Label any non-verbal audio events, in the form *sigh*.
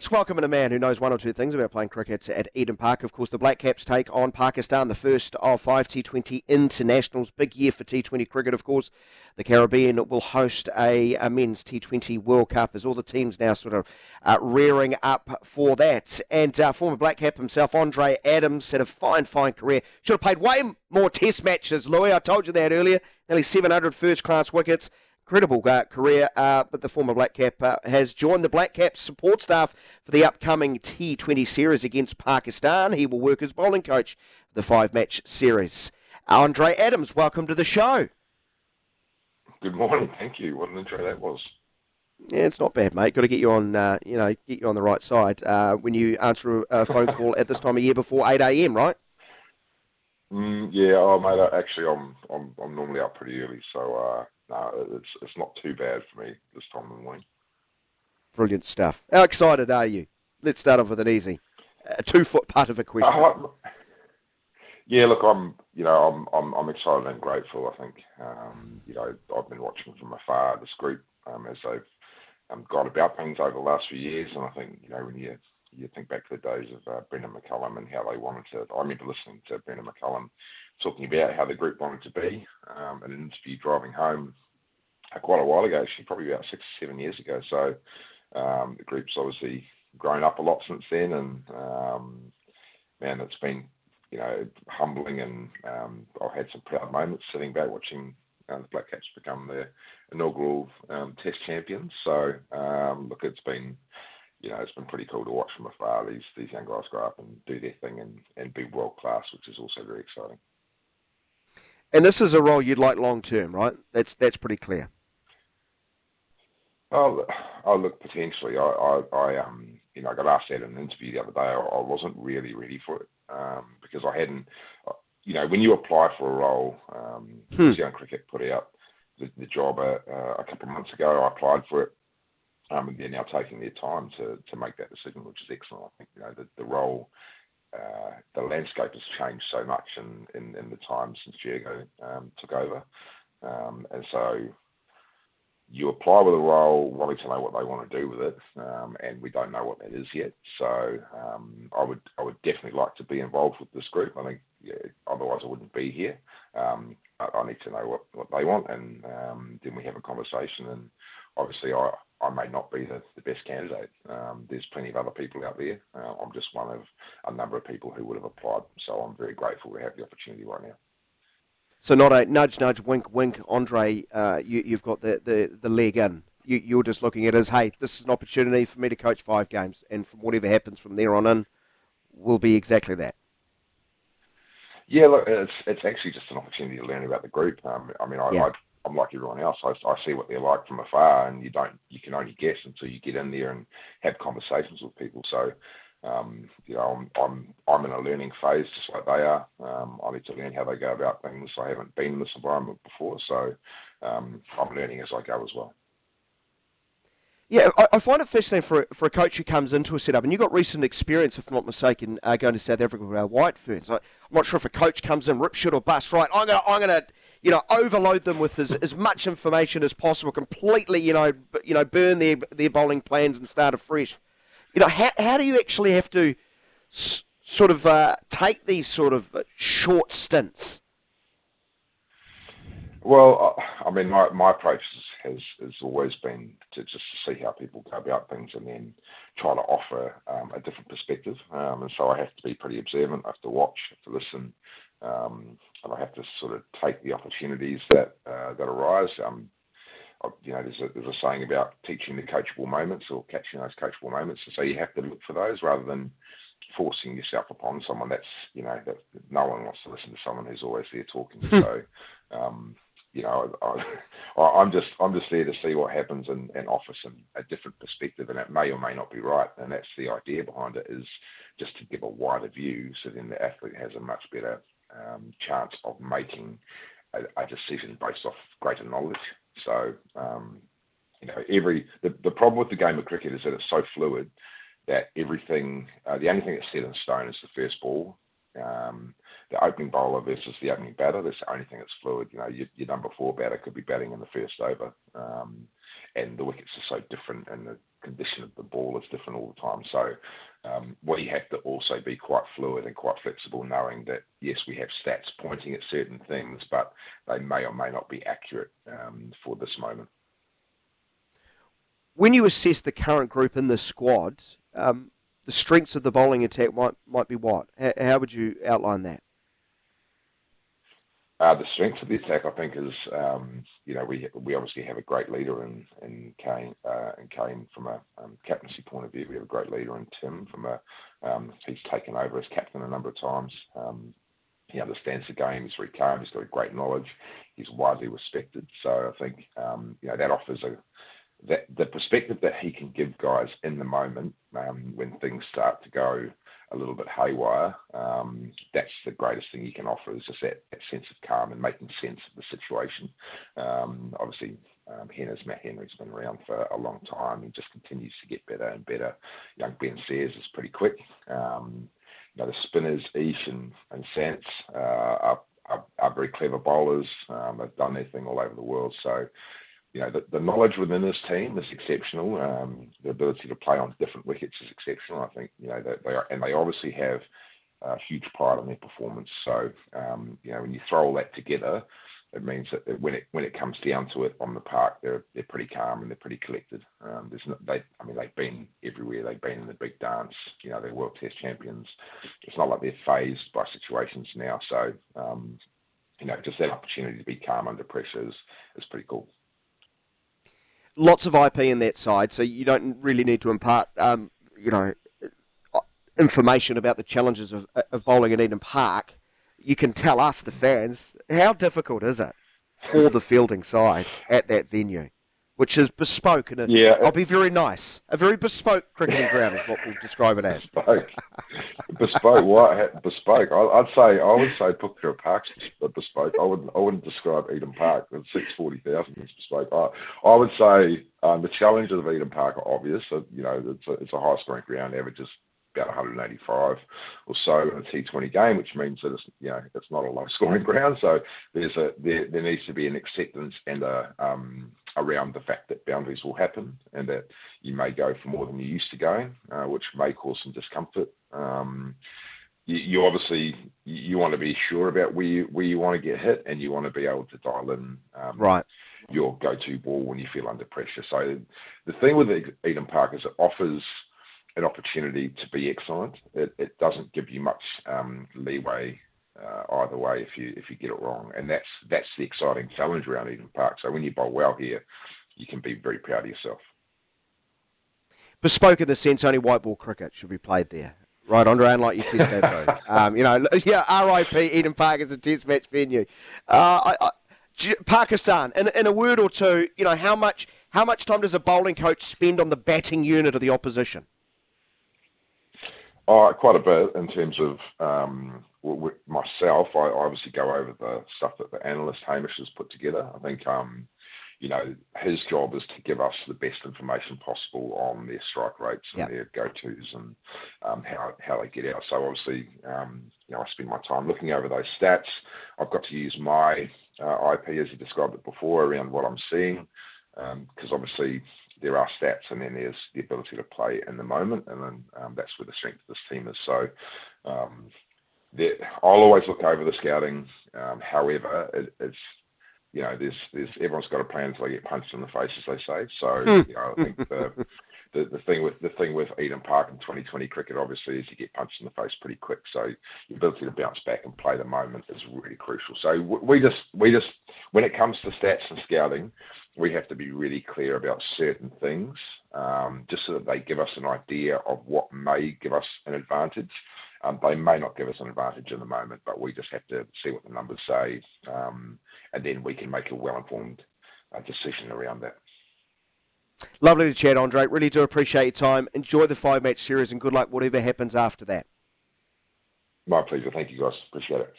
Let's welcome in a man who knows one or two things about playing cricket at Eden Park. Of course, the Black Caps take on Pakistan, the first of five T20 internationals. Big year for T20 cricket, of course. The Caribbean will host a, a men's T20 World Cup as all the teams now sort of uh, rearing up for that. And uh, former Black Cap himself, Andre Adams, had a fine, fine career. Should have played way more test matches, Louis. I told you that earlier. Nearly 700 first class wickets incredible uh, career, uh, but the former Black Cap uh, has joined the Black Caps support staff for the upcoming T20 series against Pakistan. He will work as bowling coach for the five match series. Andre Adams, welcome to the show. Good morning, thank you. What an intro that was. Yeah, it's not bad, mate. Got to get you on, uh, you know, get you on the right side uh, when you answer a phone *laughs* call at this time of year before eight a.m. Right? Mm, yeah, oh mate. Actually, I'm I'm I'm normally up pretty early, so uh, no, it's it's not too bad for me this time of the morning. Brilliant stuff. How excited are you? Let's start off with an easy, a two foot putt of a question. Uh, yeah, look, I'm you know I'm I'm I'm excited and grateful. I think um, you know I've been watching from afar this group um, as they've um, gone about things over the last few years, and I think you know when you you think back to the days of uh, Brendon McCullum and how they wanted to. I remember listening to Brendon McCullum talking about how the group wanted to be um, in an interview driving home uh, quite a while ago, actually, probably about six or seven years ago. So um, the group's obviously grown up a lot since then, and um, man, it's been you know humbling, and um, I've had some proud moments sitting back watching uh, the Black Caps become the inaugural um, Test champions. So um, look, it's been you know, it's been pretty cool to watch from afar these these young guys grow up and do their thing and, and be world class, which is also very exciting. And this is a role you'd like long term, right? That's that's pretty clear. Oh, oh look, potentially. I, I, I, um, you know, I got asked that in an interview the other day. I, I wasn't really ready for it um, because I hadn't, uh, you know, when you apply for a role, um, hmm. New Zealand Cricket put out the, the job a, a couple of months ago. I applied for it um, and they're now taking their time to, to make that decision, which is excellent. I think you know the, the role, uh, the landscape has changed so much in, in, in the time since Diego um, took over, um, and so you apply with a role wanting to know what they want to do with it, um, and we don't know what that is yet. So um, I would I would definitely like to be involved with this group. I think yeah, otherwise I wouldn't be here. Um, I, I, need to know what, what they want, and then we have a conversation. And obviously I I may not be the, the best candidate. Um, there's plenty of other people out there. Uh, I'm just one of a number of people who would have applied. So I'm very grateful to have the opportunity right now. So not a nudge, nudge, wink, wink, Andre. Uh, you, have got the, the, the leg in. You, you're just looking at it as, hey, this is an opportunity for me to coach five games, and from whatever happens from there on in, will be exactly that. Yeah, look, it's it's actually just an opportunity to learn about the group. Um, I mean, I, yeah. I I'm like everyone else. I, I see what they're like from afar, and you don't, you can only guess until you get in there and have conversations with people. So, um, you know, I'm, I'm, I'm in a learning phase just like they are. Um, I need to learn how they go about things. I haven't been in this environment before, so um, I'm learning as I go as well. Yeah, I, I, find it fascinating for for a coach who comes into a setup, and you've got recent experience, if I'm not mistaken, uh, going to South Africa with our White Ferns. I, am not sure if a coach comes in, rip shit or bust, right? I'm gonna I'm gonna you know overload them with as, as much information as possible, completely you know you know burn their their bowling plans and start afresh. You know how how do you actually have to s- sort of uh, take these sort of uh, short stints? Well, I mean, my, my approach has, has always been to just see how people go about things and then try to offer um, a different perspective. Um, and so I have to be pretty observant. I have to watch, I have to listen, um, and I have to sort of take the opportunities that uh, that arise. Um, you know, there's a, there's a saying about teaching the coachable moments or catching those coachable moments. And so you have to look for those rather than forcing yourself upon someone that's you know that no one wants to listen to someone who's always there talking. *laughs* so um, you know, I, am just I'm just there to see what happens and, and offer some a different perspective, and it may or may not be right. And that's the idea behind it is just to give a wider view, so then the athlete has a much better um, chance of making a, a, decision based off greater knowledge. So, um, you know, every the, the problem with the game of cricket is that it's so fluid that everything, uh, the only thing that's set in stone is the first ball, um, the opening bowler versus the opening batter. That's the only thing that's fluid. You know, your, your number four batter could be batting in the first over, um, and the wickets are so different, and the condition of the ball is different all the time. So um, we have to also be quite fluid and quite flexible, knowing that yes, we have stats pointing at certain things, but they may or may not be accurate um, for this moment. When you assess the current group in the squad, um, the strengths of the bowling attack might might be what? How, how would you outline that? Uh, the strength of the attack, I think, is um, you know we we obviously have a great leader in in Kane uh, in Kane from a um, captaincy point of view. We have a great leader in Tim from a um, he's taken over as captain a number of times. Um, he understands the game. He's very calm. He's got a great knowledge. He's widely respected. So I think um, you know that offers a that the perspective that he can give guys in the moment um, when things start to go a little bit haywire, um, that's the greatest thing he can offer is just that, that sense of calm and making sense of the situation. Um, obviously, um, Henna's Matt Henry's been around for a long time. He just continues to get better and better. Young Ben Sears is pretty quick. Um, you know, the spinners, Ish and, and Sants, uh, are, are, are, very clever bowlers. Um, they've done their thing all over the world. So you know, the, the, knowledge within this team is exceptional. Um, the ability to play on different wickets is exceptional. I think, you know, they, they are, and they obviously have a huge pride in their performance. So, um, you know, when you throw all that together, it means that when it when it comes down to it on the park, they're they're pretty calm and they're pretty collected. Um, there's no, they, I mean, they've been everywhere. They've been in the big dance. You know, they're World Test champions. It's not like they're phased by situations now. So, um, you know, just that opportunity to be calm under pressure is is pretty cool lots of IP in that side, so you don't really need to impart, um, you know, information about the challenges of, of bowling at Eden Park. You can tell us, the fans, how difficult is it for the fielding side at that venue? Which is bespoke and yeah, I'll be very nice. A very bespoke cricketing ground is what we'll describe it as. Bespoke, bespoke. What bespoke? I'd say I would say Pukekura Park's bespoke. I wouldn't I wouldn't describe Eden Park with six forty thousand as bespoke. I, I would say um, the challenges of Eden Park are obvious. So, you know, it's a, it's a high scoring ground, averages about 185 or so in a T20 game, which means that it's you know it's not a low *laughs* scoring ground. So there's a there, there needs to be an acceptance and a um, around the fact that boundaries will happen and that you may go for more than you're used to going, uh, which may cause some discomfort. Um, you, you, obviously you want to be sure about where you, where you want to get hit, and you want to be able to dial in um, right your go-to ball when you feel under pressure. So the thing with Eden Park is it offers an opportunity to be excellent. It, it doesn't give you much um, leeway uh, either way if you if you get it wrong, and that's that's the exciting challenge around Eden Park. So when you bowl well here, you can be very proud of yourself. Bespoke in the sense only white ball cricket should be played there. Right, Andre, unlike your test debut. *laughs* um, you know, *laughs* yeah, RIP Eden Park is a test match venue. Uh, I, I, Pakistan, in, in a word or two, you know, how much how much time does a bowling coach spend on the batting unit of the opposition? Oh, quite a bit in terms of um, myself. I obviously go over the stuff that the analyst Hamish has put together. I think, um, you know, his job is to give us the best information possible on their strike rates and yep. their go-tos and um, how how they get out. So obviously, um, you know, I spend my time looking over those stats. I've got to use my uh, IP as you described it before around what I'm seeing because um, obviously there are stats and then there's the ability to play in the moment, and then um, that's where the strength of this team is. So um, there, I'll always look over the scouting. Um, however, it, it's you know, there's there's everyone's got a plan until they get punched in the face, as they say. So *laughs* you know, I think the the, the thing with the thing with Eden Park in 2020 cricket obviously is you get punched in the face pretty quick. So the ability to bounce back and play the moment is really crucial. So we just we just when it comes to stats and scouting, we have to be really clear about certain things, um, just so that they give us an idea of what may give us an advantage. Um, they may not give us an advantage in the moment, but we just have to see what the numbers say, um, and then we can make a well-informed uh, decision around that. Lovely to chat, Andre. Really do appreciate your time. Enjoy the five match series and good luck whatever happens after that. My pleasure. Thank you, guys. Appreciate it.